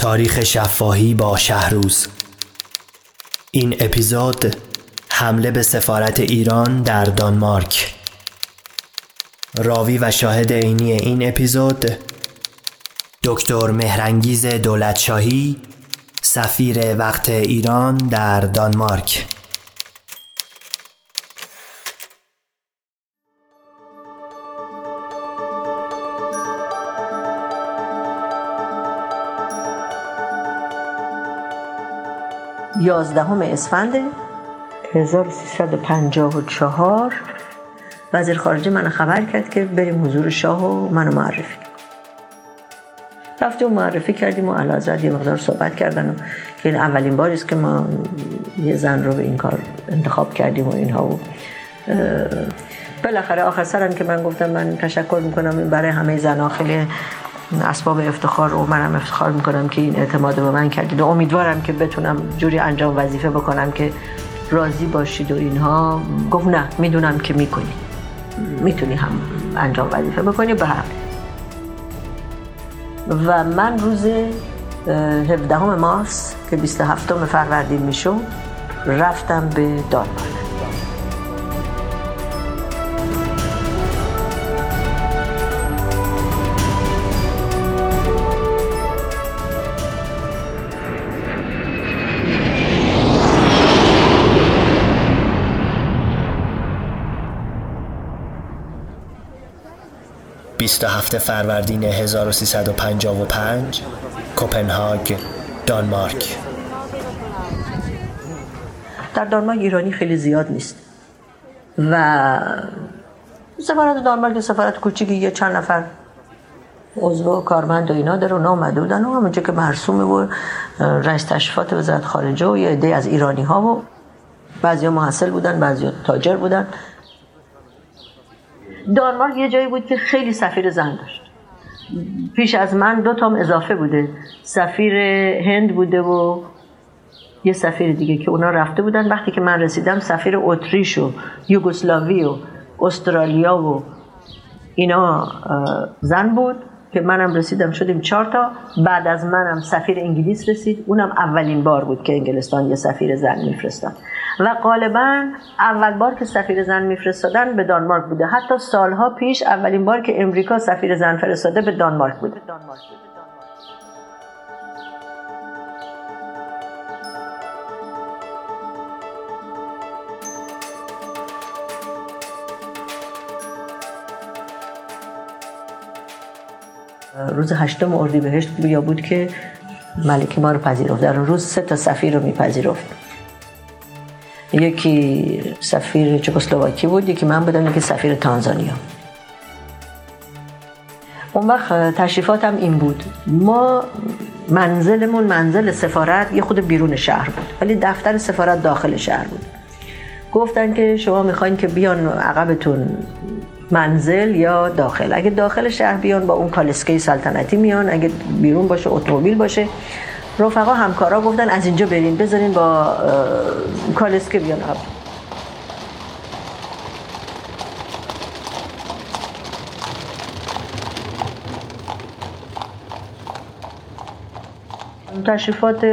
تاریخ شفاهی با شهروز. این اپیزود حمله به سفارت ایران در دانمارک. راوی و شاهد عینی این اپیزود دکتر مهرنگیز دولتشاهی سفیر وقت ایران در دانمارک. یازدهم اسفند 1354 وزیر خارجه من خبر کرد که بریم حضور شاه و منو معرفی رفتیم و معرفی کردیم و علازد یه مقدار صحبت کردن و که این اولین باری است که ما یه زن رو به این کار انتخاب کردیم و اینها و بالاخره آخر سرم که من گفتم من تشکر می‌کنم برای همه زنها خیلی اسباب افتخار و منم افتخار می‌کنم که این اعتماد به من کردید. و امیدوارم که بتونم جوری انجام وظیفه بکنم که راضی باشید و اینها. گفت نه می‌دونم که می‌کنی. می‌تونی هم انجام وظیفه بکنی به هم و من روز 17 مارس که 27 فروردین می‌شد رفتم به دانمارک. 27 فروردین 1355 کوپنهاگ دانمارک. در دانمارک ایرانی خیلی زیاد نیست. و سفارت دانمارک سفارت کوچیکی یه چند نفر عضو و کارمند و اینا در اونا آمده بودن. و همونجا که مرسومه و رئیس تشریفات وزارت خارجه و یه عده از ایرانی ها و بعضی محصل بودن بعضی تاجر بودن. دانمارک یه جایی بود که خیلی سفیر زن داشت. پیش از من دو تام اضافه بوده. سفیر هند بوده و یه سفیر دیگه که اونا رفته بودن. وقتی که من رسیدم سفیر اتریش و یوگسلاوی و استرالیا و اینا زن بود که منم رسیدم. شدیم چهار تا. بعد از منم سفیر انگلیس رسید. اونم اولین بار بود که انگلستان یه سفیر زن میفرستاد. و غالبا اول بار که سفیر زن میفرستادن به دانمارک بوده. حتی سالها پیش اولین بار که امریکا سفیر زن فرستاده به دانمارک بوده. روز هشتم اردیبهشت بیا بود که ملکه ما رو پذیرفت. در روز سه تا سفیر رو میپذیرفت. یکی سفیر چکسلواکی بود یکی من بودم یکی سفیر تانزانیا. اون وقت تشریفاتم این بود. ما منزلمون منزل سفارت یه خود بیرون شهر بود ولی دفتر سفارت داخل شهر بود. گفتن که شما می‌خواین که بیان عقبتون منزل یا داخل. اگه داخل شهر بیان با اون کالسکه سلطنتی میان اگه بیرون باشه اتومبیل باشه. رفقا همکارا گفتن از اینجا برین بذارین با کالسکه بیان آب. تشریفات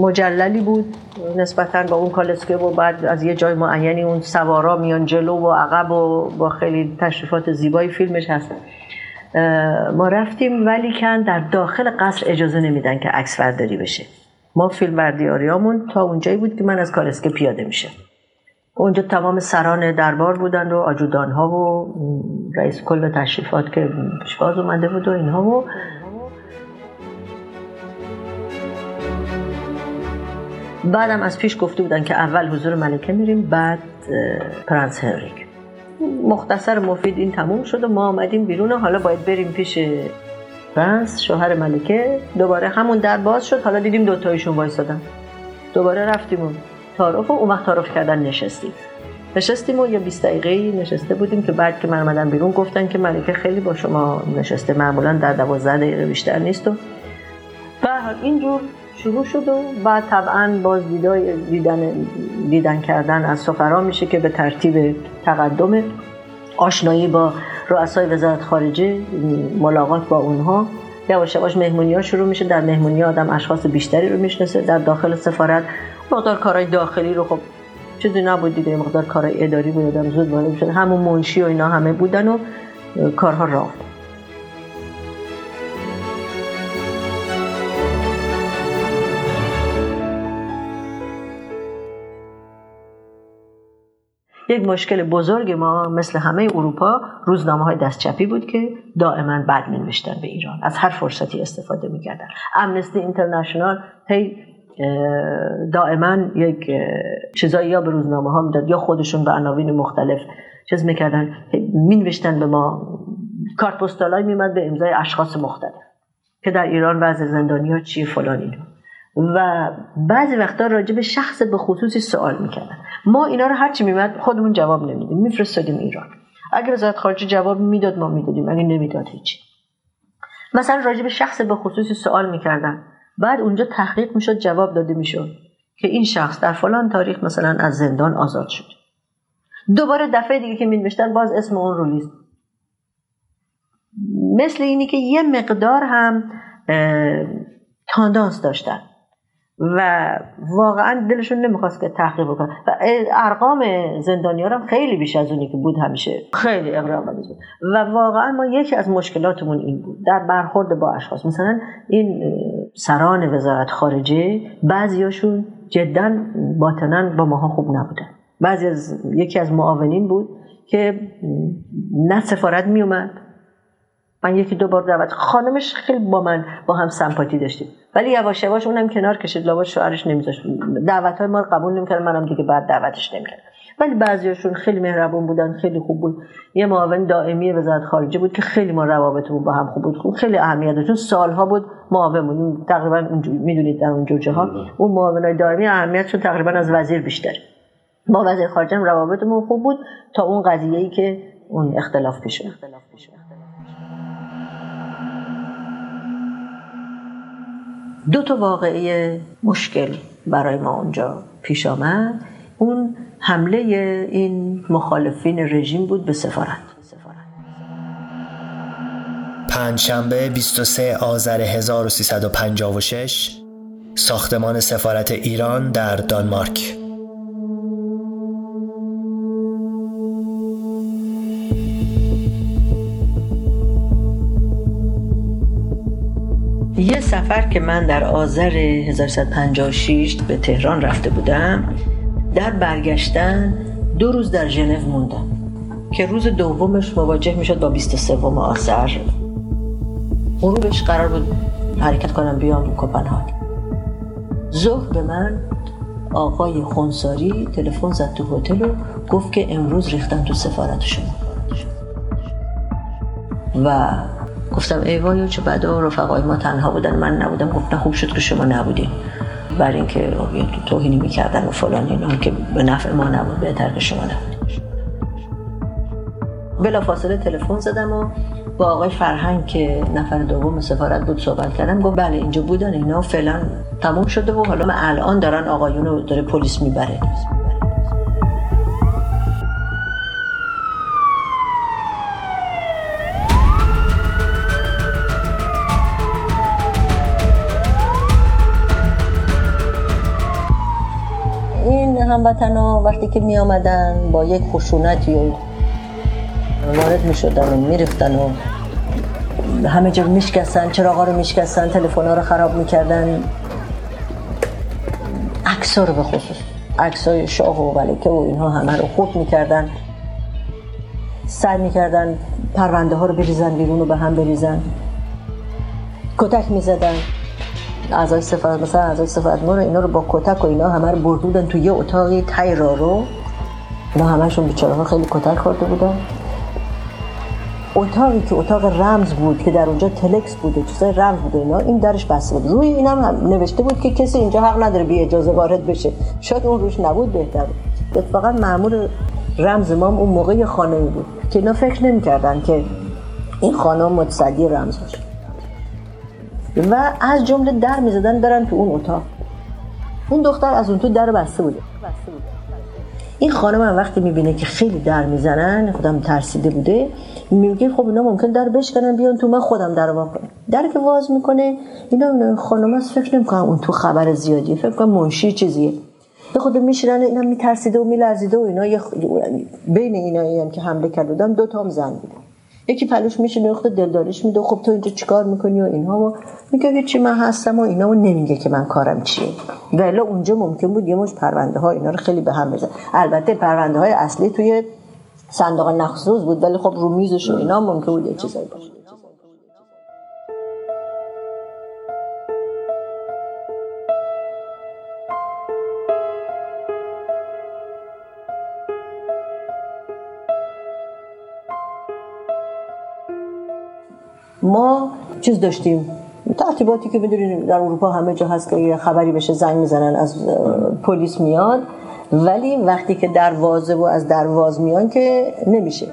مجللی بود نسبتا با اون کالسکه و بعد از یه جای معینی اون سوارا میان جلو و عقب و با خیلی تشریفات زیبایی فیلمش هست. ما رفتیم ولی کن در داخل قصر اجازه نمیدن که عکس برداری بشه. ما فیلم بردیاریامون تا اونجایی بود که من از کالسکه پیاده میشه اونجا تمام سران دربار بودن و آجودان ها و رئیس کل تشریفات که پیشواز اومده بود و اینها و بعدم از پیش گفته بودن که اول حضور ملکه میریم بعد پرنس هنریک. مختصر مفید این تموم شد و ما آمدیم بیرون و حالا باید بریم پیش پرنس شوهر ملکه. دوباره همون در باز شد. حالا دیدیم دوتایشون وایسادن دوباره رفتیم و تعارف و اون وقت تعارف کردن نشستیم. نشستیم و یه 20 دقیقه نشسته بودیم که بعد که من آمدم بیرون گفتن که ملکه خیلی با شما نشسته معمولا در 12 دقیقه بیشتر نیست و به اینجور شروع شد و بعد طبعا باز دیدن, دیدن کردن از سفرا میشه که به ترتیب تقدم آشنایی با رؤسای وزارت خارجه ملاقات با اونها. یواش یواش مهمونی ها شروع میشه. در مهمونی آدم اشخاص بیشتری رو می‌شناسه. در داخل سفارت مقدار کارهای داخلی رو خب چیزی نبود دیگه. مقدار کارهای اداری بود. آدم زود وارد می‌شد. همون منشی و اینا همه بودن و کارها راه یک مشکل بزرگ ما مثل همه اروپا روزنامه های دستچپی بود که دائما بد می به ایران. از هر فرصتی استفاده می‌کردن. امنستی اینترنشنال هی دائما یک چیزایی یا به روزنامه ها می‌داد یا خودشون به عناوین مختلف چیز می‌کردن. می نوشتن به ما. کارت پستالای میمد به امضای اشخاص مختلف. که در ایران وضع زندانی ها چیه؟ فلان و بعضی وقتا راجع به شخص به خصوصی سوال می‌کردن. ما اینا رو هرچی میمد خودمون جواب نمیدیم میفرستادیم ایران. اگر وزارت خارجه جواب می‌داد ما می‌دادیم اگه نمی‌داد هیچی. مثلا راجع به شخص به خصوصی سوال می‌کردن. بعد اونجا تحقیق می‌شد جواب داده می‌شد که این شخص در فلان تاریخ مثلا از زندان آزاد شد. دوباره دفعه دیگه که مینوشتن باز اسم اون رو لیست. مثل اینی که یه مقدار هم تاندانس داشتن. و واقعا دلشون نمی‌خواست که تحقیق بکنن. و ارقام زندانی هم خیلی بیش از اونی که بود همیشه خیلی اقرام بود. و واقعا ما یکی از مشکلاتمون این بود. در برخورد با اشخاص. مثلا این سران وزارت خارجه بعضیاشون جدا باطنا با ماها خوب نبودن. بعضی از یکی از معاونین بود که نه سفارت میومد من یکی دو بار دعوت خانمش خیلی با من با هم سمپاتی داشتیم. ولی یواش یواش اونم کنار کشید لابد شوهرش نمیذاشت. دعوت های ما رو قبول نمی‌کرد منم دیگه بعد دعوتش نمی‌کرد ولی بعضیاشون خیلی مهربون بودن خیلی خوب بود. یه معاون دائمی وزارت خارجه بود که خیلی ما روابطمون با هم خوب بود. خوب خیلی اهمیت داشت. سالها بود معاون بود تقریبا می‌دونید در اون جوجه ها اون معاونای دائمی اهمیتشون تقریبا از وزیر بیشتر. ما وزیر خارجه روابطمون خوب بود تا اون قضیه ای که اون اختلاف پیش دو تا واقعه مشکل برای ما اونجا پیش آمد. اون حمله این مخالفین رژیم بود به سفارت. پنجشنبه 23 آذر 1356 ساختمان سفارت ایران در دانمارک. سفر که من در آذر 1356 به تهران رفته بودم در برگشتن دو روز در ژنو موندم که روز دومش مواجه می‌شد با 23 آذر. غروبش قرار بود حرکت کنم بیام کپنهاگ. ظهر به من آقای خونساری تلفن زد تو هتل و گفت که امروز ریختن تو سفارت شما و گفتم ای وای چه بدا رفقای ما تنها بودن. من نبودم. گفتن خوب شد که شما نبودین. بر اینکه توهینی می‌کردن و فلان اینا که به نفع ما نبود بهتر که شما نبودین. بلا فاصله تلفن زدم و با آقای فرهنگ که نفر دوم سفارت بود صحبت کردم. گفت بله اینجا بودن اینا فعلا تموم شده و حالا الان دارن آقایونو داره پلیس می‌بره. هموطنا وقتی که می آمدن با یک خشونتی وارد می شدن و می رفتن و همه جا میشکستن چراغا رو میشکستن تلفن ها رو خراب می‌کردن. عکس رو به خصوص عکس های شاه و ملکه و اینها همه رو خود می‌کردن. سعی می‌کردن پرونده ها رو بریزن بیرون و به هم بریزن. کتک می‌زدن. اعضای سفارت مثلا اعضای سفارت ما رو اینا رو با کتک و اینا همه رو بردودن تو یه اتاقی تای را رو. اینا همشون بیچاره خیلی کتک خورده بودن. اتاقی که اتاق رمز بود که در اونجا تلکس بوده چیزای رمز بوده اینا این درش بسته بود. روی اینم هم نوشته بود که کسی اینجا حق نداره بی اجازه وارد بشه. شاید اون روش نبود بهتر. بود اتفاقا مامور رمز ما اون موقع خانمی بود که اینا فکر نمی‌کردن که این خانم متصدی رمز باشه. و از جمله در می‌زدن برن تو اون اتاق. اون دختر از اون تو در بسته بوده. این خانم هم وقتی می‌بینه که خیلی در می‌زنن خودم ترسیده بوده میگه خب اینا ممکن در بشکنن بیان تو من خودم در وا کنم در که واز می‌کنه اینا خانم از فکر نمی‌کنم اون تو خبر زیادی فکر کنم منشی چیزیه. به خود میشیرن اینا میترسیده و میلرزیده و اینا یه بین اینا هم که حمله کرده بودن دو تام زن بودن. یکی پلوش میشه نقطه دلداریش میده. خب تو اینجا چیکار می‌کنی و اینها؟ و میگه هیچی من هستم و اینا و نمیگه که من کارم چیه. ولی اونجا ممکن بود یه مش پرونده ها اینا رو خیلی به هم بزن. البته پرونده های اصلی توی صندوق نخصوص بود ولی خب رو میزش اینا ممکن بود یه چیزایی باشه. ما چیز داشتیم؟ ترتیباتی که بدونید در اروپا همه جا هست که خبری بشه زنگ می‌زنن از پلیس میاد ولی وقتی که دروازه و از درواز میان که نمیشه.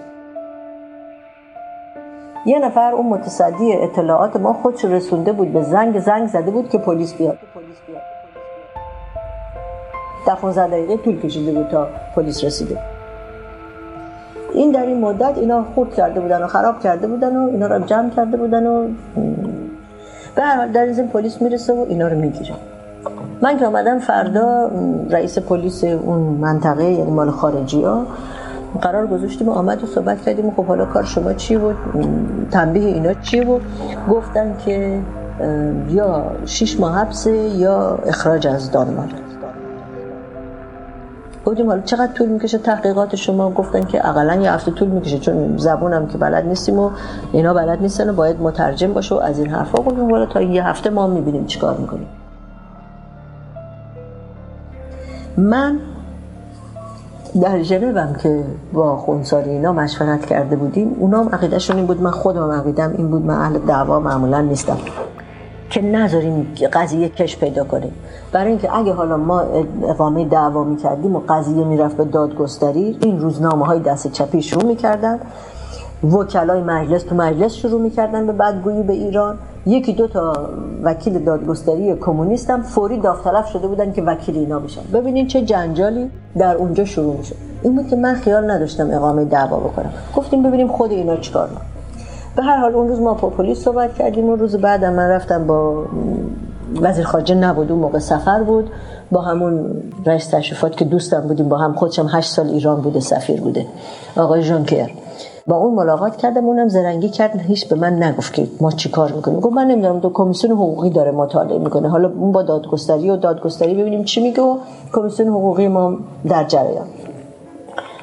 یه نفر اون متصدی اطلاعات ما خودش رسونده بود به زنگ زنگ زده بود که پلیس بیاد. در 15 دقیقه طول کشیده بود تا پلیس رسیده. این در این مدت اینا خورد کرده بودن و خراب کرده بودن و اینا رو جمع کرده بودن و به هر حال در این پلیس می‌رسه و اینا رو می‌گیره. من که آمدم فردا رئیس پلیس اون منطقه یعنی مال خارجی ها قرار گذاشتیم و آمد و صحبت کردیم خب حالا کار شما چی بود؟ تنبیه اینا چی بود؟ گفتن که یا شیش ماه حبسه یا اخراج از دانمارک. گفتیم حالا چقدر طول می‌کشه تحقیقات شما؟ گفتن که اقلا یه هفته طول می‌کشه چون زبونم که بلد نیستیم و اینا بلد نیستن و باید مترجم باشه و از این حرفا گفتیم حالا تا یه هفته ما می‌بینیم چیکار می‌کنیم. من در ژنوم که با خونساری اینا مشورت کرده بودیم اونا هم عقیدهشون این بود من خودم عقیدم این بود من اهل دعوا معمولا نیستم. که نذاریم قضیه کش پیدا کنیم. برای اینکه اگه حالا ما اقامه دعوا می‌کردیم و قضیه می‌رفت به دادگستری این روزنامه های دست چپی شروع می‌کردن. وکلای مجلس تو مجلس شروع می‌کردن به بدگویی به ایران. یکی دو تا وکیل دادگستری کمونیست هم فوری داوطلب شده بودن که وکیل اینا بشن. ببینین چه جنجالی در اونجا شروع میشه این بود که من خیال نداشتم اقامه دعوا بکنم. گفتیم ببینیم خود اینا چیکار می‌کنن. به هر حال اون روز ما با پلیس صحبت کردیم. اون روز بعدم من رفتم با وزیر خارجه نبود اون موقع سفر بود. با همون رئیس تشریفات که دوستم بودیم با هم خودشم هشت سال ایران بوده سفیر بوده. آقای ژانکر با اون ملاقات کردم اونم زرنگی کرد. هیچ به من نگفت که ما چیکار می‌کنیم. گفت من نمی‌دونم دو کمیسیون حقوقی داره مطالعه می‌کنه. حالا اون با دادگستری و دادگستری ببینیم چی میگه و کمیسیون حقوقی ما در جریان.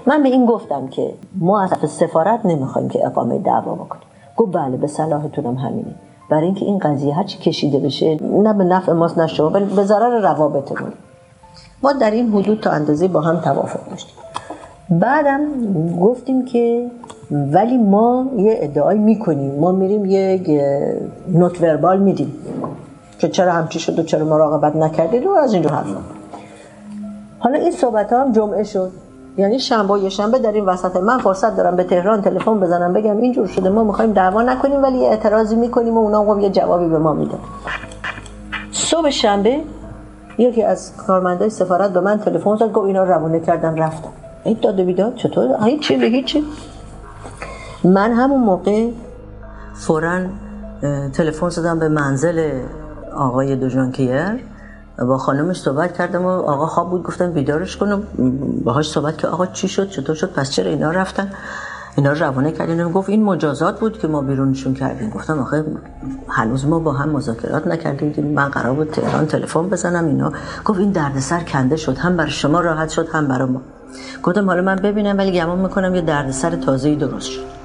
من به این گفتم که ما از سفارت نمی‌خوایم که اقامه دعوا بکنیم. گفت بله به صلاحتونم همینه. برای اینکه این قضیه هرچی کشیده بشه نه به نفع ماست نه شما به ضرر روابطمون. ما در این حدود تا اندازه با هم توافق داشتیم. بعدم گفتیم که ولی ما یه ادعای می‌کنیم. ما میریم یه نوت وربال میدیم. که چرا همچی شد و چرا مراقبت نکردید و از اینجا حرفا حالا این صحبت ها هم جمعه شد. یعنی شنبه یه شنبه این وسط. من فرصت دارم به تهران تلفن بزنم بگم اینجور شده ما می‌خوایم دعوا نکنیم ولی اعتراضی می‌کنیم و اونا هم یه جوابی به ما میدن. صبح شنبه یکی از کارمندای سفارت به من تلفن زد گفت اینا روانه کردن رفتم این داده بیداد چطور؟ هیچی به هیچی؟ من همون موقع فورا تلفن زدم به منزل آقای دوژانکیر. با خانمش صحبت کردم و آقا خواب بود گفتم بیدارش کنم. باهاش صحبت که آقا چی شد چطور شد پس چرا اینا رفتن؟ اینا روانه کردیم گفت این مجازات بود که ما بیرونشون کردیم. گفتم آخه هنوز ما با هم مذاکرات نکردیم. من قرار بود تهران تلفن بزنم اینا. گفت این دردسر کنده شد. هم برای شما راحت شد هم برای ما. گفتم حالا من ببینم ولی گمان می‌کنم یه دردسر تازه‌ای درست شد.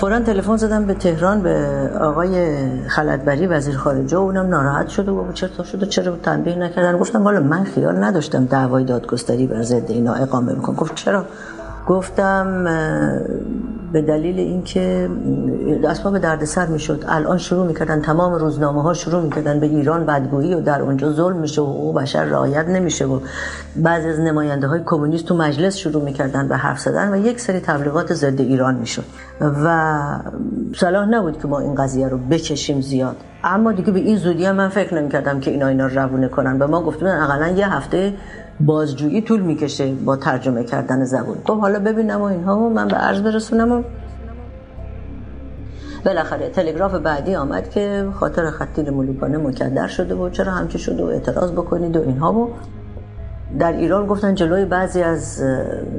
فورا تلفن زدم به تهران به آقای خلدبری وزیر خارجه و اونم ناراحت شد و گفت چرا شد و چرا تنبیه نکردن؟ گفتم حالا من خیال نداشتم دعوای دادگستری بر ضد اینا اقامه بکنم. گفت چرا؟ گفتم به دلیل اینکه اسباب دردسر می‌شد. الان شروع می‌کردن تمام روزنامه ها شروع می‌کردن به ایران بدگویی و در اونجا ظلم میشه و او بشر رعایت نمیشه و بعضی از نماینده های کمونیست تو مجلس شروع می‌کردن به حرف زدن و یک سری تبلیغات ضد ایران می‌شد. و صلاح نبود که ما این قضیه رو بکشیم زیاد. اما دیگه به این زودی هم من فکر نمی‌کردم که اینا اینا روونه کنن. به ما گفتن اقلا یه هفته بازجویی طول می‌کشه با ترجمه کردن زبون. خب حالا ببینم و اینها و من به عرض برسونم و بالاخره تلگراف بعدی آمد که خاطر خطیر ملوکانه مکدر شده و چرا همچه شده و اعتراض بکنید و اینها و در ایران گفتن جلوی بعضی از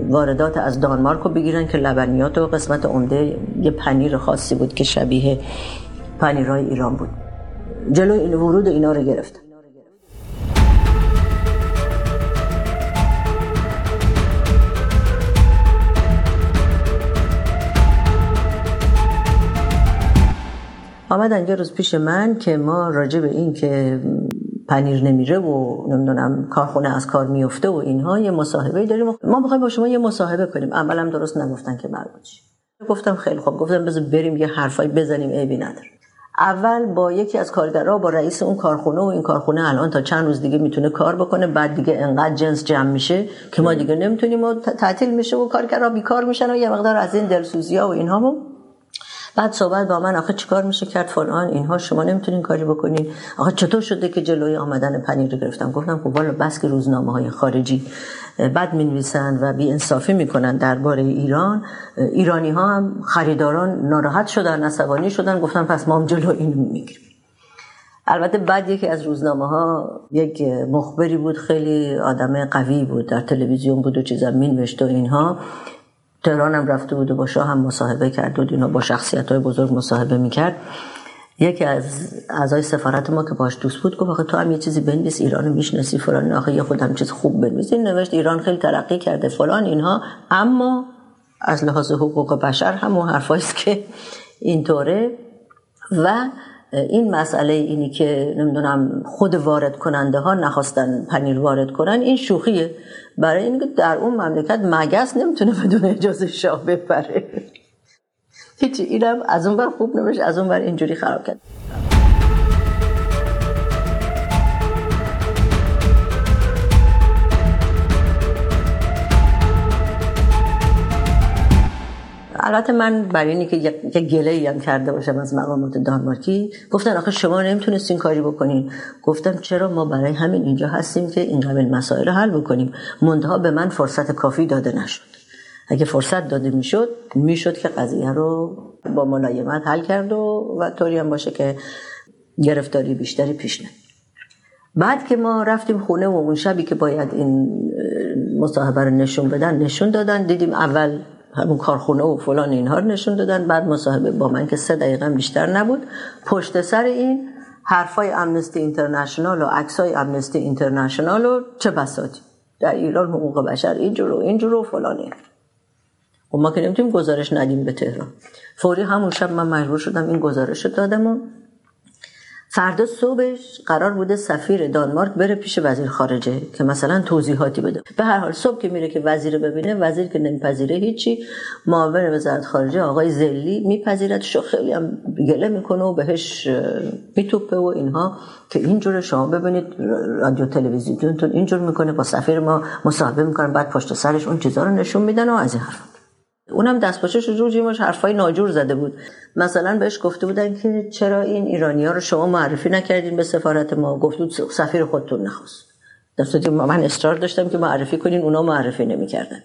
واردات از دانمارک رو بگیرن که لبنیات و قسمت عمده یه پنیر خاصی بود که شبیه پنیرهای ایران بود. جلوی ورود اینا رو گرفتن آمدن یه روز پیش من که ما راجع به این که پنیر نمیره و نمی‌دونم کارخونه از کار میفته و اینها یه مصاحبه داریم ما می‌خوایم با شما یه مصاحبه کنیم. اولم درست نگفتن که مربوط گفتم خیلی خوب. گفتم بذار بریم یه حرفایی بزنیم عیبی نداره. اول با یکی از کارگرها با رئیس اون کارخونه و این کارخونه الان تا چند روز دیگه می‌تونه کار بکنه بعد دیگه انقدر جنس جمع میشه که ما دیگه نمی‌تونیم و تعطیل میشه و کارگرها بیکار میشن و یه مقدار از این دلسوزی ها و اینها بعد صحبت با من آخه چیکار میشه کرد فلان اینها شما نمی‌تونین کاری بکنین. آخه چطور شده که جلوی آمدن پنیر گرفتم؟ گفتم خب والا بس که روزنامه های خارجی. بد می‌نویسن و بی انصافی می‌کنن درباره ایران. ایرانی ها هم خریداران ناراحت شدن عصبانی شدن. گفتم پس ما هم جلو این می‌گیریم. البته بعد یکی از روزنامه ها یک مخبری بود خیلی آدم قوی بود در تلویزیون بود و چیزا مینوشت و اینها. تهران هم رفته بود و با شاه هم مصاحبه کرد و اینا با شخصیت های بزرگ مصاحبه می‌کرد. یکی از اعضای سفارت ما که باش دوست بود گفت تو هم یه چیزی بنویس ایران می‌شناسی فلان آخه یه خودم چیز خوب بنویس. این نوشت ایران خیلی ترقی کرده فلان اینها. اما از لحاظ حقوق بشر همون حرفایی است که اینطوره. و این مسئله اینی که نمی‌دونم خود وارد کننده ها نخواستن پنیر وارد کنن این شوخیه برای اینکه در اون مملکت مگس نمی‌تونه بدون اجازه شاه بپره. هیچی اینم از اون بر خوب نمیشه از اون بر اینجوری خراب کرد. البته من برای اینی که یک گله هم کرده باشم از مقامات دانمارکی گفتن آخه شما نمی‌تونستین کاری بکنین. گفتم چرا ما برای همین اینجا هستیم که این قبل مسائل حل بکنیم. منتها به من فرصت کافی داده نشد. اگه فرصت داده می‌شد می‌شد که قضیه رو با ملایمت حل کرد و, و طوری هم باشه که گرفتاری بیشتری پیش نه بعد که ما رفتیم خونه و اون شبی که باید این مصاحبه رو نشون بدن نشون دادن دیدیم اول همون کارخونه و فلان اینها رو نشون دادن. بعد مصاحبه با من که سه دقیقه بیشتر نبود. پشت سر این حرفای امنستی اینترنشنال و عکسای امنستی اینترنشنال و چه بساتی در ایران حقوق بشر اینجور و اینجور و فلان این. و خب ما که نمی‌تونیم گزارش ندیم به تهران. فوری همون شب من مجبور شدم این گزارش رو دادم و فردا صبحش قرار بوده سفیر دانمارک بره پیش وزیر خارجه که مثلا توضیحاتی بده. به هر حال صبح که میره که وزیر ببینه وزیر که نمیپذیره هیچی. معاون وزارت خارجه آقای زلی میپذیرد شو خیلی هم گله می‌کنه و بهش میتوپه و اینها که اینجور شما ببینید رادیو تلویزیونتون اینجور می‌کنه با سفیر ما مصاحبه می‌کنن بعد پشت سرش اون چیزا رو نشون میدن و از این حرف اونم دست پاچش جور جیمش حرفای ناجور زده بود. مثلا بهش گفته بودن که چرا این ایرانی ها رو شما معرفی نکردین به سفارت ما؟ گفت سفیر خودتون نخواست. دستی من اصرار داشتم که معرفی کنین اونا معرفی نمی‌کردن.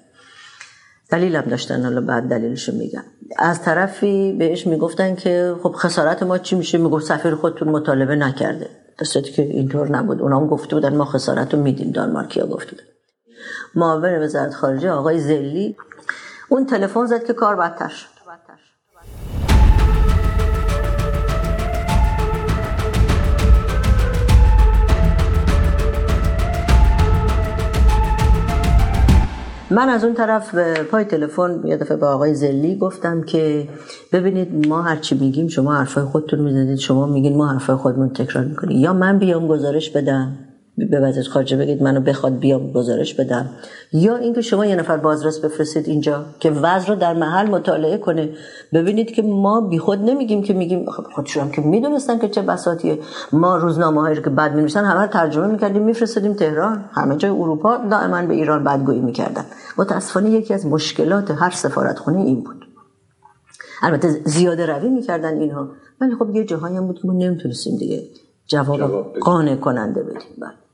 دلیلم داشتن حالا بعد دلیلشو میگم. از طرفی بهش می‌گفتن که خب خسارت ما چی میشه؟ می‌گفت سفیر خودتون مطالبه نکرده. دستی که اینطور نبود. اونا هم گفته بودن ما خسارت رو میدیم دانمارکیا گفته بودن. معاون وزارت خارجه آقای زلی اون تلفن زد که کار بدتر شد. من از اون طرف پای تلفن یه دفعه به آقای زلی گفتم که ببینید ما هرچی میگیم شما حرفای خودتون می‌زنید شما میگین ما حرفای خودمون تکرار می‌کنیم. یا من بیام گزارش بدم به وزیر خارجه بگید منو بخواد بیام گزارش بدم. یا اینکه شما یه نفر بازرس بفرستید اینجا که وضع رو در محل مطالعه کنه. ببینید که ما بیخود نمیگیم که میگیم خودشون هم که می‌دونستن که چه بساتیه. ما روزنامه هایی که بد می‌نویسن همه ترجمه می‌کردیم میفرستادیم تهران. همه جای اروپا دائما به ایران بدگویی می‌کردن. متاسفانه یکی از مشکلات هر سفارتخونه این بود. البته زیاده روی می‌کردن اینها. ولی خب یه جاهایی هم بود که ما نمی‌تونستیم دیگه جواب قانع کننده بدیم. بله.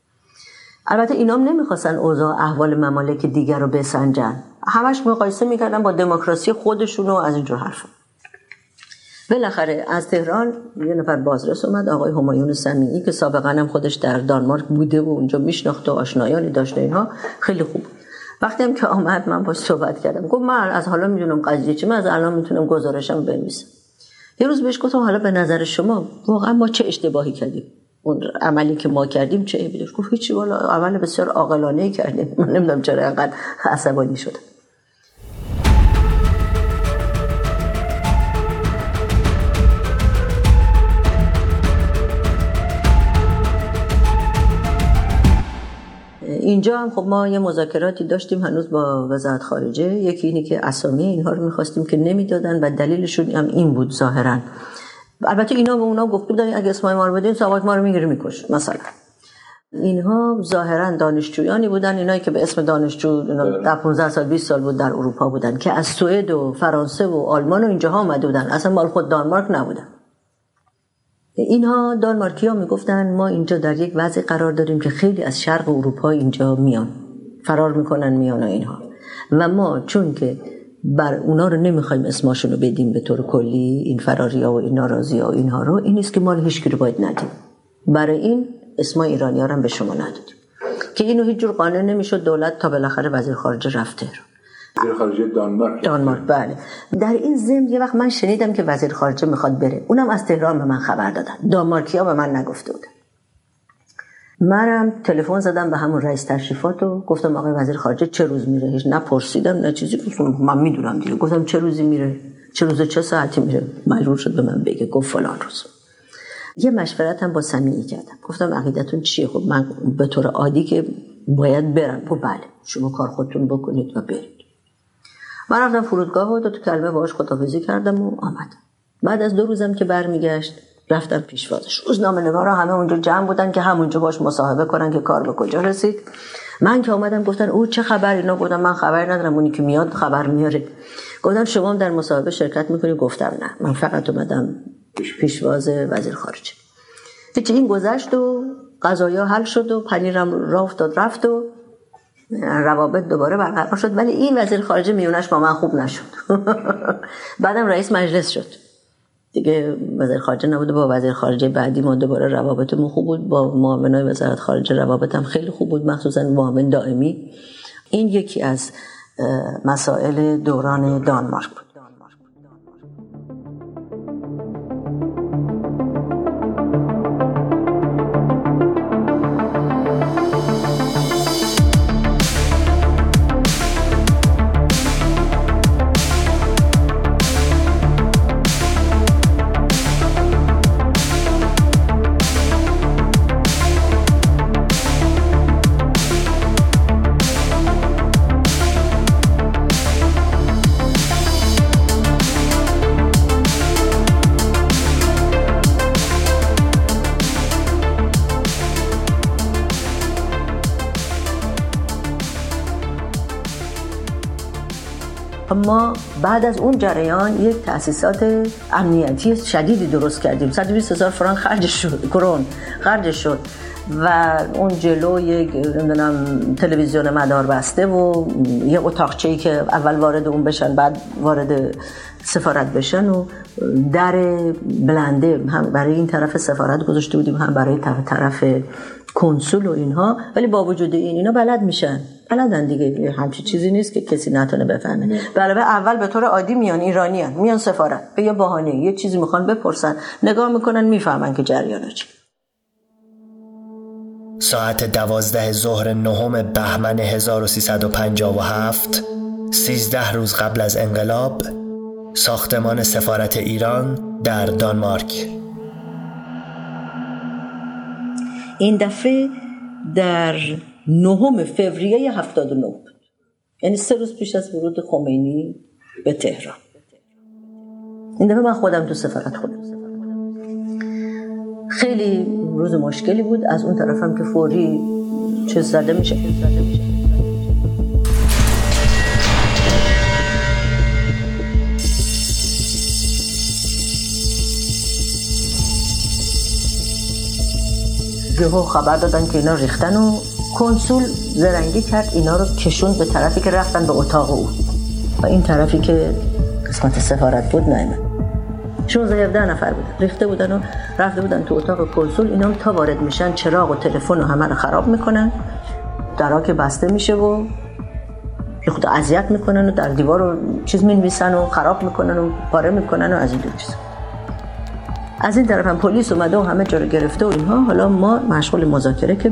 البته اینام نمی‌خواستن اوضاع احوال ممالک دیگر رو بسنجن. همش مقایسه می‌کردن با دموکراسی خودشون و از اینجور حرفا. بالاخره از تهران یه نفر بازرس اومد آقای همایون سمیعی که سابقا هم خودش در دانمارک بوده و اونجا میشناخته و آشنایانی داشته اینها. خیلی خوب. وقتی هم که آمد من باش صحبت کردم. گفت من از حالا می‌دونم قضیه چی من از الان می‌تونم گزارشم بنویسم. یه روز بهش گفتم حالا به نظر شما واقعا ما چه اشتباهی کردیم؟ اون عملی که ما کردیم چه عیبی گفت هیچی والا عمل بسیار عاقلانه کردیم. من نمی‌دونم چرا انقدر عصبانی شدم اینجا هم خب ما یه مذاکراتی داشتیم هنوز با وزارت خارجه. یکی اینی که اسامی اینها رو می‌خواستیم که نمی‌دادن و دلیلشون هم این بود ظاهرا. البته اینا به اونا گفته بودن اگه اسمای ما رو بدین ساواک ما رو می‌گیره میکش مثلا. اینها ظاهرا دانشجویانی بودن اینایی که به اسم دانشجو در 15 سال 20 سال بود در اروپا بودن که از سوئد و فرانسه و آلمان و اینجاها آمده بودن. اصلا مال خود دانمارک نبودن. اینها دانمارکی ها می‌گفتن ما اینجا در یک وضع قرار داریم که خیلی از شرق اروپا اینجا میان فرار می‌کنن میان اینها. و ما چون که بر اونا رو نمی‌خوایم اسماشون رو بدیم به طور کلی این فراری ها و این ناراضی ها و اینها رو. این نیست که مال هیچ رو باید ندیم. برای این اسما ایرانی ها رو به شما ندادیم که اینو هیچ جور قانع نمی‌شد دولت تا بالاخره وزیر خارجه رفته رو. وزیر خارجه دانمارک دانمارک بله. در این ضمن یه وقت من شنیدم که وزیر خارجه می‌خواد بره. اونم از تهران به من خبر دادن. دانمارکیا به من نگفته بودن. منم تلفن زدم به همون رئیس تشریفات و گفتم آقای وزیر خارجه چه روز میره؟ هیچ نپرسیدم نه چیزی. گفتم من می‌دونم دیگه. گفتم چه روزی میره؟ چه روز چه ساعتی میره؟ مجبور شد به من بگه. گفت فلان روز. یه مشورت هم با سمیعی کردم. گفتم عقیدتون چیه؟ خب من به طور عادی که باید برم. خب بله شما کار خودتون بکنید و برید. من رفتم فرودگاه و دو تا کلمه باهاش خدافزی کردم و آمدم. بعد از دو روزم که برمیگشت رفتم پیشوازش روزنامه نگارا همه اونجا جمع بودن که همونجا باش مصاحبه کنن که کار به کجا رسید. من که آمدم گفتن او چه خبر؟ اینا گفتم من خبر ندارم اونی که میاد خبر میاره. گفتن شما در مصاحبه شرکت می‌کنی؟ گفتم نه. من فقط اومدم پیشواز وزیر خارجه. هیچ این گذشت و قضایا حل شد و پنیرم راه افتاد رفت و روابط دوباره برقرار شد. ولی این وزیر خارجه میونش با من خوب نشد. بعدم رئیس مجلس شد. دیگه وزیر خارجه نبوده با وزیر خارجه بعدی ما دوباره روابطمون خوب بود. با معاونای وزارت خارجه روابطم خیلی خوب بود مخصوصا معاون دائمی. این یکی از مسائل دوران دانمارک بعد از اون جریان یک تاسیسات امنیتی شدیدی درست کردیم. 120 هزار فرانک خرج شد کرون خرج شد و اون جلو یک نمی‌دونم تلویزیون مدار بسته و یه اتاقچه ای که اول وارد اون بشن بعد وارد سفارت بشن و در بلنده هم برای این طرف سفارت گذاشته بودیم هم برای طرف کنسول و اینها ولی با وجود این اینا بلد میشن. بلدن دیگه همچی چیزی نیست که کسی نتونه بفهمه. علاوه اول به طور عادی میان ایرانیان میان سفارت به یه بهانه یه چیزی می‌خوان بپرسن. نگاه می‌کنن می‌فهمن که جریان چی. ساعت دوازده ظهر نهم بهمن 1357 سیزده روز قبل از انقلاب ساختمان سفارت ایران در دانمارک. این دفعه در نهم فوریه 79 بود. یعنی سه روز پیش از ورود خمینی به تهران. این دفعه من خودم تو سفارت خودم. خیلی روز مشکلی بود. از اون طرفم که فوری چه زده میشه. یهو خبر دادن که اینا ریختن و کنسول زرنگی کرد. اینا رو کشون به طرفی که رفتن به اتاق او. و این طرفی که قسمت سفارت بود نایمه 16 17 نفر بودن ریخته بودن و رفته بودن تو اتاق کنسول. اینا تا وارد میشن چراغ و تلفن و همه رو خراب می‌کنن. درا که بسته میشه و یه خود اذیت می‌کنن و در دیوار رو چیز می‌نویسن و خراب می‌کنن و پاره می‌کنن و از این دو چیز. از این طرف هم پلیس اومده و همه جا رو گرفته و اینها. حالا ما مشغول مذاکره که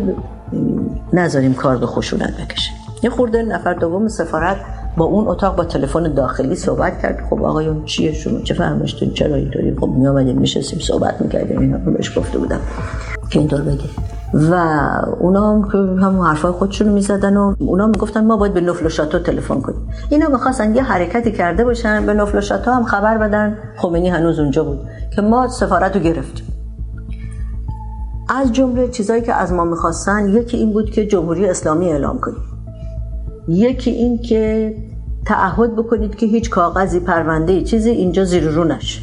نذاریم کار به خشونت بکشه. یه خورده نفر دوم سفارت با اون اتاق با تلفن داخلی صحبت کرد. خب آقایون چیه شما چه فرماشتون چرا اینطوری؟ خب می آمدیم میشستیم صحبت می‌کردیم اینا بهش گفته بودم. که اینطور بگه. و اونا هم که هم حرفای خودشون می‌زدن و اونا می‌گفتن ما باید به نفل و شاتو تلفن کنیم. اینا می‌خواستن یه حرکتی کرده باشن به نفل و شاتو هم خبر بدن. خمینی هنوز اونجا بود که ما سفارت رو گرفتیم. از جمله چیزایی که از ما می‌خواستن یکی این بود که جمهوری اسلامی اعلام کنیم. یکی این که تعهد بکنید که هیچ کاغذی پرونده چیزی اینجا زیر رو نشه.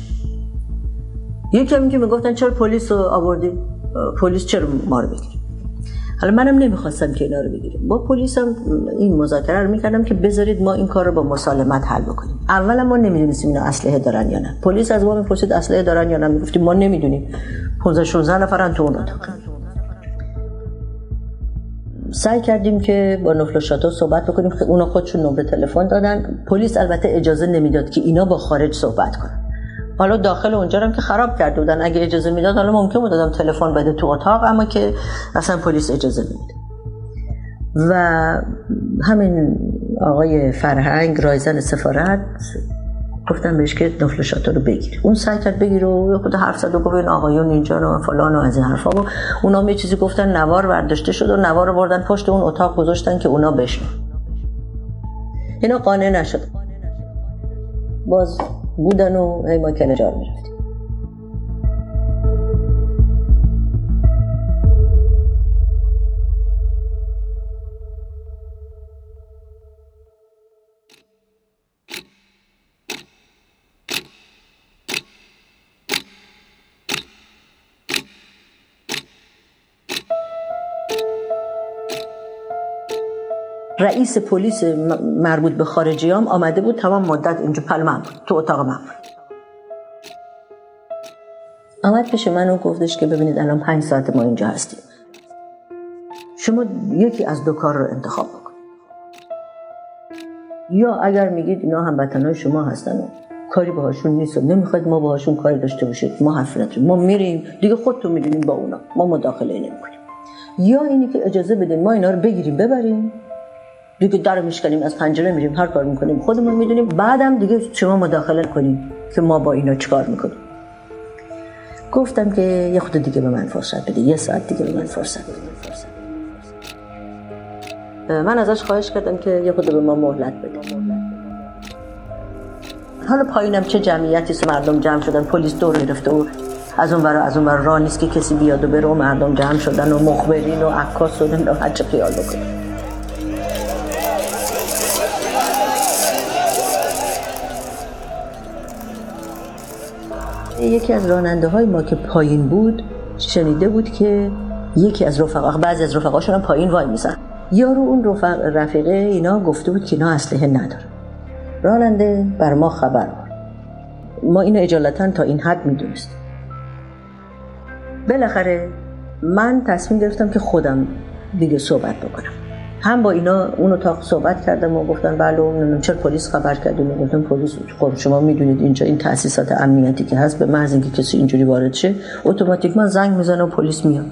یکی هم که می‌گفتن چرا پلیس رو آوردیم؟ پلیس چرا ما رو بگیریم حالا منم نمی‌خواستم که اینا رو بگیریم. با پلیس هم این مذاکره رو می‌کردم که بذارید ما این کار رو با مسالمت حل بکنیم. اولا ما نمی‌دونستیم اینا اسلحه دارن یا نه. پلیس از ما می‌پرسید اسلحه دارن یا نه. می‌گفتیم ما نمی‌دونیم. 15 16 نفرن تو اون اتاق. سعی کردیم که با نفل شاتو صحبت بکنیم. که اونا خودشون نمره تلفن دادن. پلیس البته اجازه نمی‌داد که اینا با خارج صحبت کنن. حالا داخل اونجا هم که خراب کرده بودن. اگه اجازه می‌داد حالا ممکن بود دادم تلفن بده تو اتاق اما که اصلا پلیس اجازه نمیده. و همین آقای فرهنگ رایزن سفارت گفتم بهش که نفل شاتو رو بگیر. اون سعی کرد بگیر و خود حرف زد و گفت این آقایون اینجا رو فلان و از این حرفا و اونا یه چیزی گفتن نوار برداشته شد و نوار رو بردن پشت اون اتاق گذاشتن که اونا بشنن اینا قانع نشد. باز بودن و هی ما کنجار می‌رفتیم. رئیس پلیس مربوط به خارجیام آمده بود تمام مدت اینجا پل من بود تو اتاق من بود. آمد پیش من و گفتش که ببینید الان پنج ساعت ما اینجا هستیم. شما یکی از دو کار رو انتخاب بکنید. یا اگر میگید اینا هم شما هستن و کاری باهاشون نیست و نمی‌خواید ما باهاشون کاری داشته باشید ما نداریم ما میریم. دیگه خودتون می‌دونیم با اونا. ما مداخله نمی‌کنیم. یا اینی که اجازه بدین ما اینا رو بگیریم ببریم. دیگه در میشکنیم از پنجره میریم هر کار می‌کنیم. خودمون می‌دونیم بعدم دیگه شما مداخله کنیم که ما با اینا چیکار می‌کنیم. گفتم که یه خود دیگه به من فرصت بده یه ساعت دیگه به من فرصت بده. من ازش خواهش کردم که یه خود به ما مهلت بده. حالا پایینم چه جمعیتی مردم جمع شدن پلیس دور گرفته و از اون برای از اون برای راه نیست که کسی بیاد و بره و مردم جمع شدن و مخبرین و عکاس شدن و هر چه خیال بکنه. یکی از راننده های ما که پایین بود شنیده بود که یکی از رفقا بعضی از رفقاشون هم پایین وای میزن یارو اون رفق رفیقه اینا گفته بود که اینا اسلحه نداره راننده بر ما خبر بود ما اینو اجالتا تا این حد می‌دونست بالاخره من تصمیم گرفتم که خودم دیگه صحبت بکنم. هم با اینا اون اتاق صحبت کردم و گفتن بله اون چرا پلیس خبر کردیم گفتم پلیس خب شما می‌دونید اینجا این تاسیسات امنیتی که هست به محض اینکه کسی اینجوری وارد شه اتوماتیکمان زنگ می‌زنه و پلیس میاد.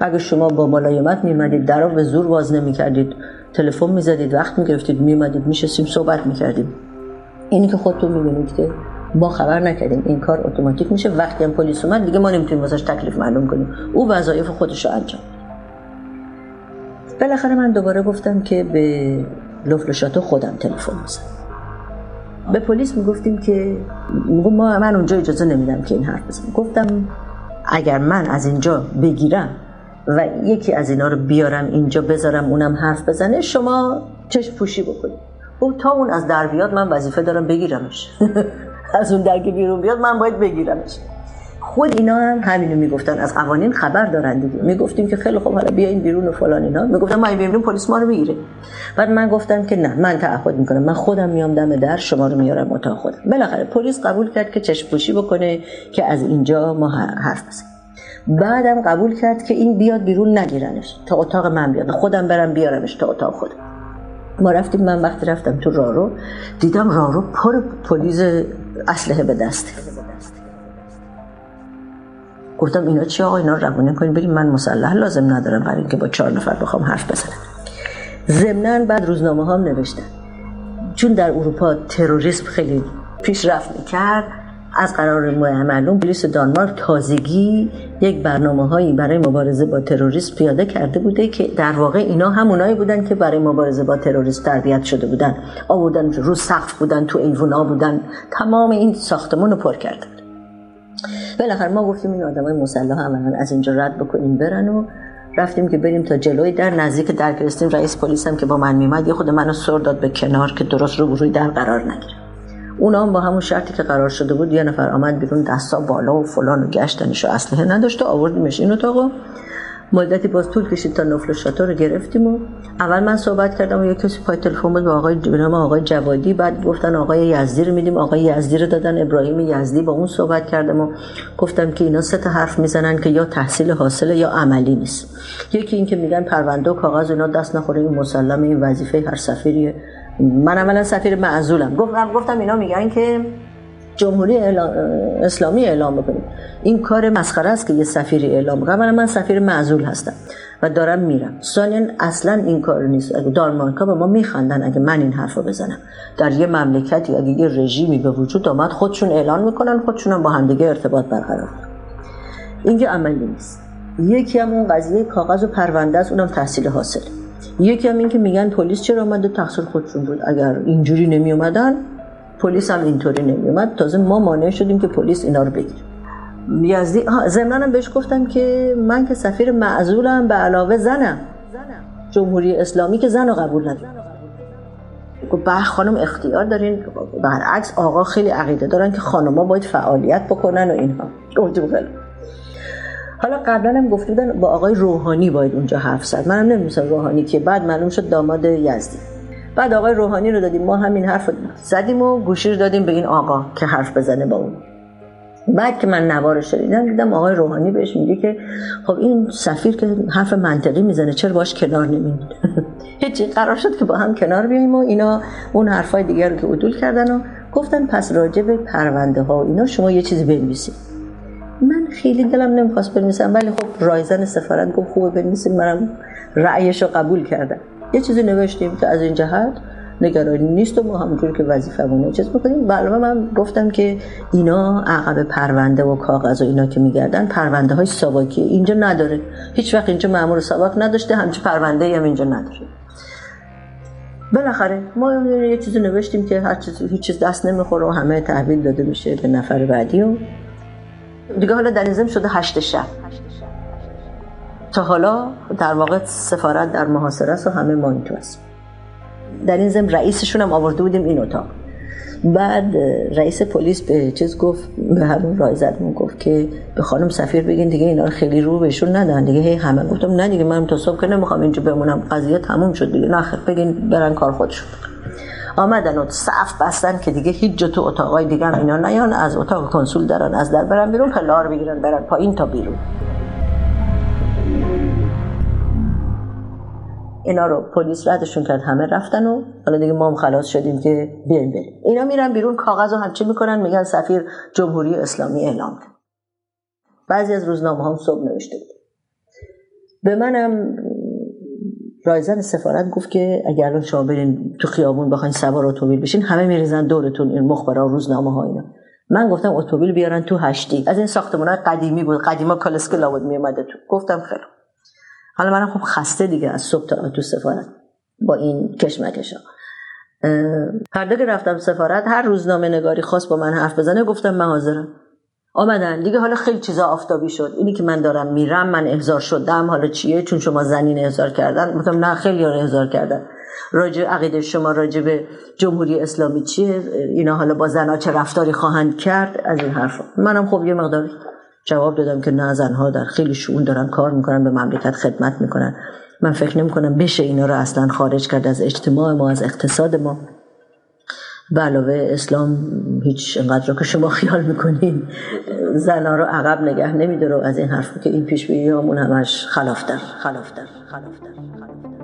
اگه شما با ملایمت میمدید در رو به زور باز نمی‌کردید تلفن می‌زدید وقت می‌گرفتید میمدید میشستیم صحبت می‌کردیم. اینی که خودتون می‌بینید که ما خبر نکردیم این کار اتوماتیک میشه. وقتی هم پلیس اومد دیگه ما نمی‌تونیم واسش تکلیف معلوم کنیم. او وظایف خودش رو انجام. بالاخره من دوباره گفتم که به لفل شاتو خودم تلفن بزنم به پلیس می‌گفتیم که ما من اونجا اجازه نمیدم که این حرف بزنم. گفتم اگر من از اینجا بگیرم و یکی از اینا رو بیارم اینجا بذارم اونم حرف بزنه شما چشم پوشی بکنید. او تا اون از در بیاد من وظیفه دارم بگیرمش. از اون درگه بیرون بیاد من باید بگیرمش. خود اینا هم همینو می‌گفتن. از قوانین خبر دارن دیگه. می‌گفتیم که خیلی خوب حالا بیاین بیرون و فلان اینا. می‌گفتم ما بیرون پلیس ما رو می‌گیره. بعد من گفتم که نه من تعهد می‌کنم. من خودم میام دم در شما رو میارم اتاق خودم. بالاخره پلیس قبول کرد که چشم پوشی بکنه که از اینجا ما حرف بزنیم. بعدم قبول کرد که این بیاد بیرون نگیرنش. تا اتاق من بیاد. خودم برم بیارمش تا اتاق خودم. ما رفتیم من وقتی رفتم تو رارو دیدم رارو پر پلیس اسلحه به دسته گفتم اینا چی آقا؟ اینا روونه کنیم بریم من مسلح لازم ندارم برای اینکه با چهار نفر بخوام حرف بزنم. ضمنا بعد روزنامه هم نوشتن. چون در اروپا تروریسم خیلی پیشرفت می‌کرد از قرار معلوم پلیس دانمارک تازگی یک برنامه هایی برای مبارزه با تروریسم پیاده کرده بوده که در واقع اینا همونایی بودن که برای مبارزه با تروریسم تربیت شده بودن. آوردن رو سقف بودن تو ایوونا بودن. تمام این ساختمون رو پر کرده بالاخره ما گفتیم این آدمای مسلح عملا از اینجا رد بکنیم برن و رفتیم که بریم تا جلوی در نزدیک در گرفتیم رئیس پلیس هم که با من میمد یه خود منو سر داد به کنار که درست رو روی در قرار نگیره اونا هم با همون شرطی که قرار شده بود یه نفر آمد بیرون دستا بالا و فلان و گشتنش و اسلحه نداشت و آوردیمش این اتاقو مدتی باز طول کشید تا نفل شاتو رو گرفتیم و اول من صحبت کردم و یه کسی پای تلفن بود با آقای به آقای جوادی. بعد گفتن آقای یزدی رو میدیم. آقای یزدی رو دادن. ابراهیم یزدی با اون صحبت کردم و گفتم که اینا سه تا حرف می‌زنن که یا تحصیل حاصله یا عملی نیست. یکی این که میگن پرونده و کاغذ اینا دست نخوره. این مسلم این وظیفه هر سفیریه. من اولا سفیر معزولم. گفتم گفتم اینا میگن که جمهوری اسلامی اعلام بکنیم. این کار مسخره است که یه سفیری اعلام کنه من سفیر معزول هستم و دارم میرم. ثانیا اصلا این کار نیست. اگه دارمانکا به ما میخندن اگه من این حرف رو بزنم. در یه مملکتی اگه یه رژیمی به وجود آمد خودشون اعلان می‌کنن خودشون هم با همدیگه ارتباط برقرار اینجا عملی نیست. یکی هم اون قضیه کاغذ و پرونده است. اونم تحصیل حاصل. یکی هم این که میگن پلیس چرا آمده تقصیر خودشون بود. اگر اینجوری نمی اومدن پلیس هم اینطوری نمی اومد تازه ما مانع شدیم که پلیس اینا رو بگیره یزدی ضمن هم بهش گفتم که من که سفیر معزولم به علاوه زنم. جمهوری اسلامی که زن رو قبول نداره. گفت خانم اختیار دارین. برعکس آقا خیلی عقیده دارن که خانم‌ها باید فعالیت بکنن و اینها. حالا قبلا هم گفته بودن با آقای روحانی باید اونجا حرف زد. منم نمی‌دونستم روحانی که بعد معلوم شد داماد یزدی. بعد آقای روحانی رو دادیم ما همین حرف زدیم و گوشی دادیم به این آقا که حرف بزنه با اون. بعد که من نوارش شدیدم دیدم آقای روحانی بهش میگه که خب این سفیر که حرف منطقی می‌زنه چرا باش کنار نمیمونه هیچی قرار شد که با هم کنار بیاییم و اینا اون حرفای دیگر رو که عدول کردن و گفتن پس راجع به پرونده ها اینا شما یه چیزی بنویسید. من خیلی دلم نمی‌خواست بنویسم ولی خب رایزن سفارت گفت خوبه بنویسید منم رأیش رو قبول کردم. یه چیزی نوشتیم که از این جهت نگرانی نیست و ما همونجور که وظیفمونه چیز بکنیم. بله من گفتم که اینا عقب پرونده و کاغذ و اینا که میگردن پرونده های ساواکی اینجا نداره. هیچ وقت اینجا مامور ساواک نداشته همچه پرونده هم اینجا نداره. بالاخره ما یه چیزی نوشتیم که هر چیز هیچ چیز دست نمی‌خوره و همه تحویل داده میشه به نفر بعدی و دیگه حالا در شده هشت شب. تا حالا در واقع سفارت در محاصره است و همه ما این تو هست در این زم رئیسشون هم آورده بودیم این اتاق. بعد رئیس پلیس به چیز گفت به همون رایزدمون گفت که به خانم سفیر بگین دیگه اینا خیلی رو بهشون ندن. دیگه هی همه گفتم نه دیگه من تا صبح که نمی‌خوام اینجا بمونم. قضیه تموم شد دیگه. نه بگین برن کار خودشون. آمدن و صف بستن که دیگه هیچ جا تو اتاقای دیگه اینا نیان. از اتاق کنسول دارن از در برن بیرون پلار بگیرن برن پایین تا بیرون. اینا رو پلیس ردشون کرد همه رفتن و حالا دیگه ما هم خلاص شدیم که بیایم بریم. اینا میرن بیرون کاغذ رو همچی می‌کنن میگن سفیر جمهوری اسلامی اعلام کرد. بعضی از روزنامه هم صبح نوشته بود. به منم رایزن سفارت گفت که اگر الان شما برین تو خیابون بخواین سوار اتومبیل بشین همه میریزن دورتون این مخبرا روزنامه ها اینا. من گفتم اتومبیل بیارن تو هشتی. از این ساختمان قدیمی بود قدیما کالسکلا بود میومده تو. گفتم خیلی حالا منم خب خسته دیگه از صبح تا تو سفارت. با این کشمکشا هر که رفتم سفارت هر روزنامه نگاری خواست با من حرف بزنه گفتم من حاضرم آمدن. دیگه حالا خیلی چیزا آفتابی شد. اینی که من دارم میرم من احضار شدم. حالا چیه؟ چون شما زنین احضار کردن. گفتم نه خیلی ها احضار کردن. راجع عقیده شما راجع به جمهوری اسلامی چیه؟ اینا حالا با زنا چه رفتاری خواهند کرد؟ از این حرفا. منم خب یه مقدار جواب دادم که نه زنها در خیلی شعون دارن کار می‌کنن به مملکت خدمت می‌کنن. من فکر نمی کنم بشه اینا رو اصلا خارج کرد از اجتماع ما از اقتصاد ما. به علاوه اسلام هیچ انقدر که شما خیال می‌کنین زنها رو عقب نگه نمیداره از این حرف که این پیش همون همش خلافتر خلافتر خلافتر خلافتر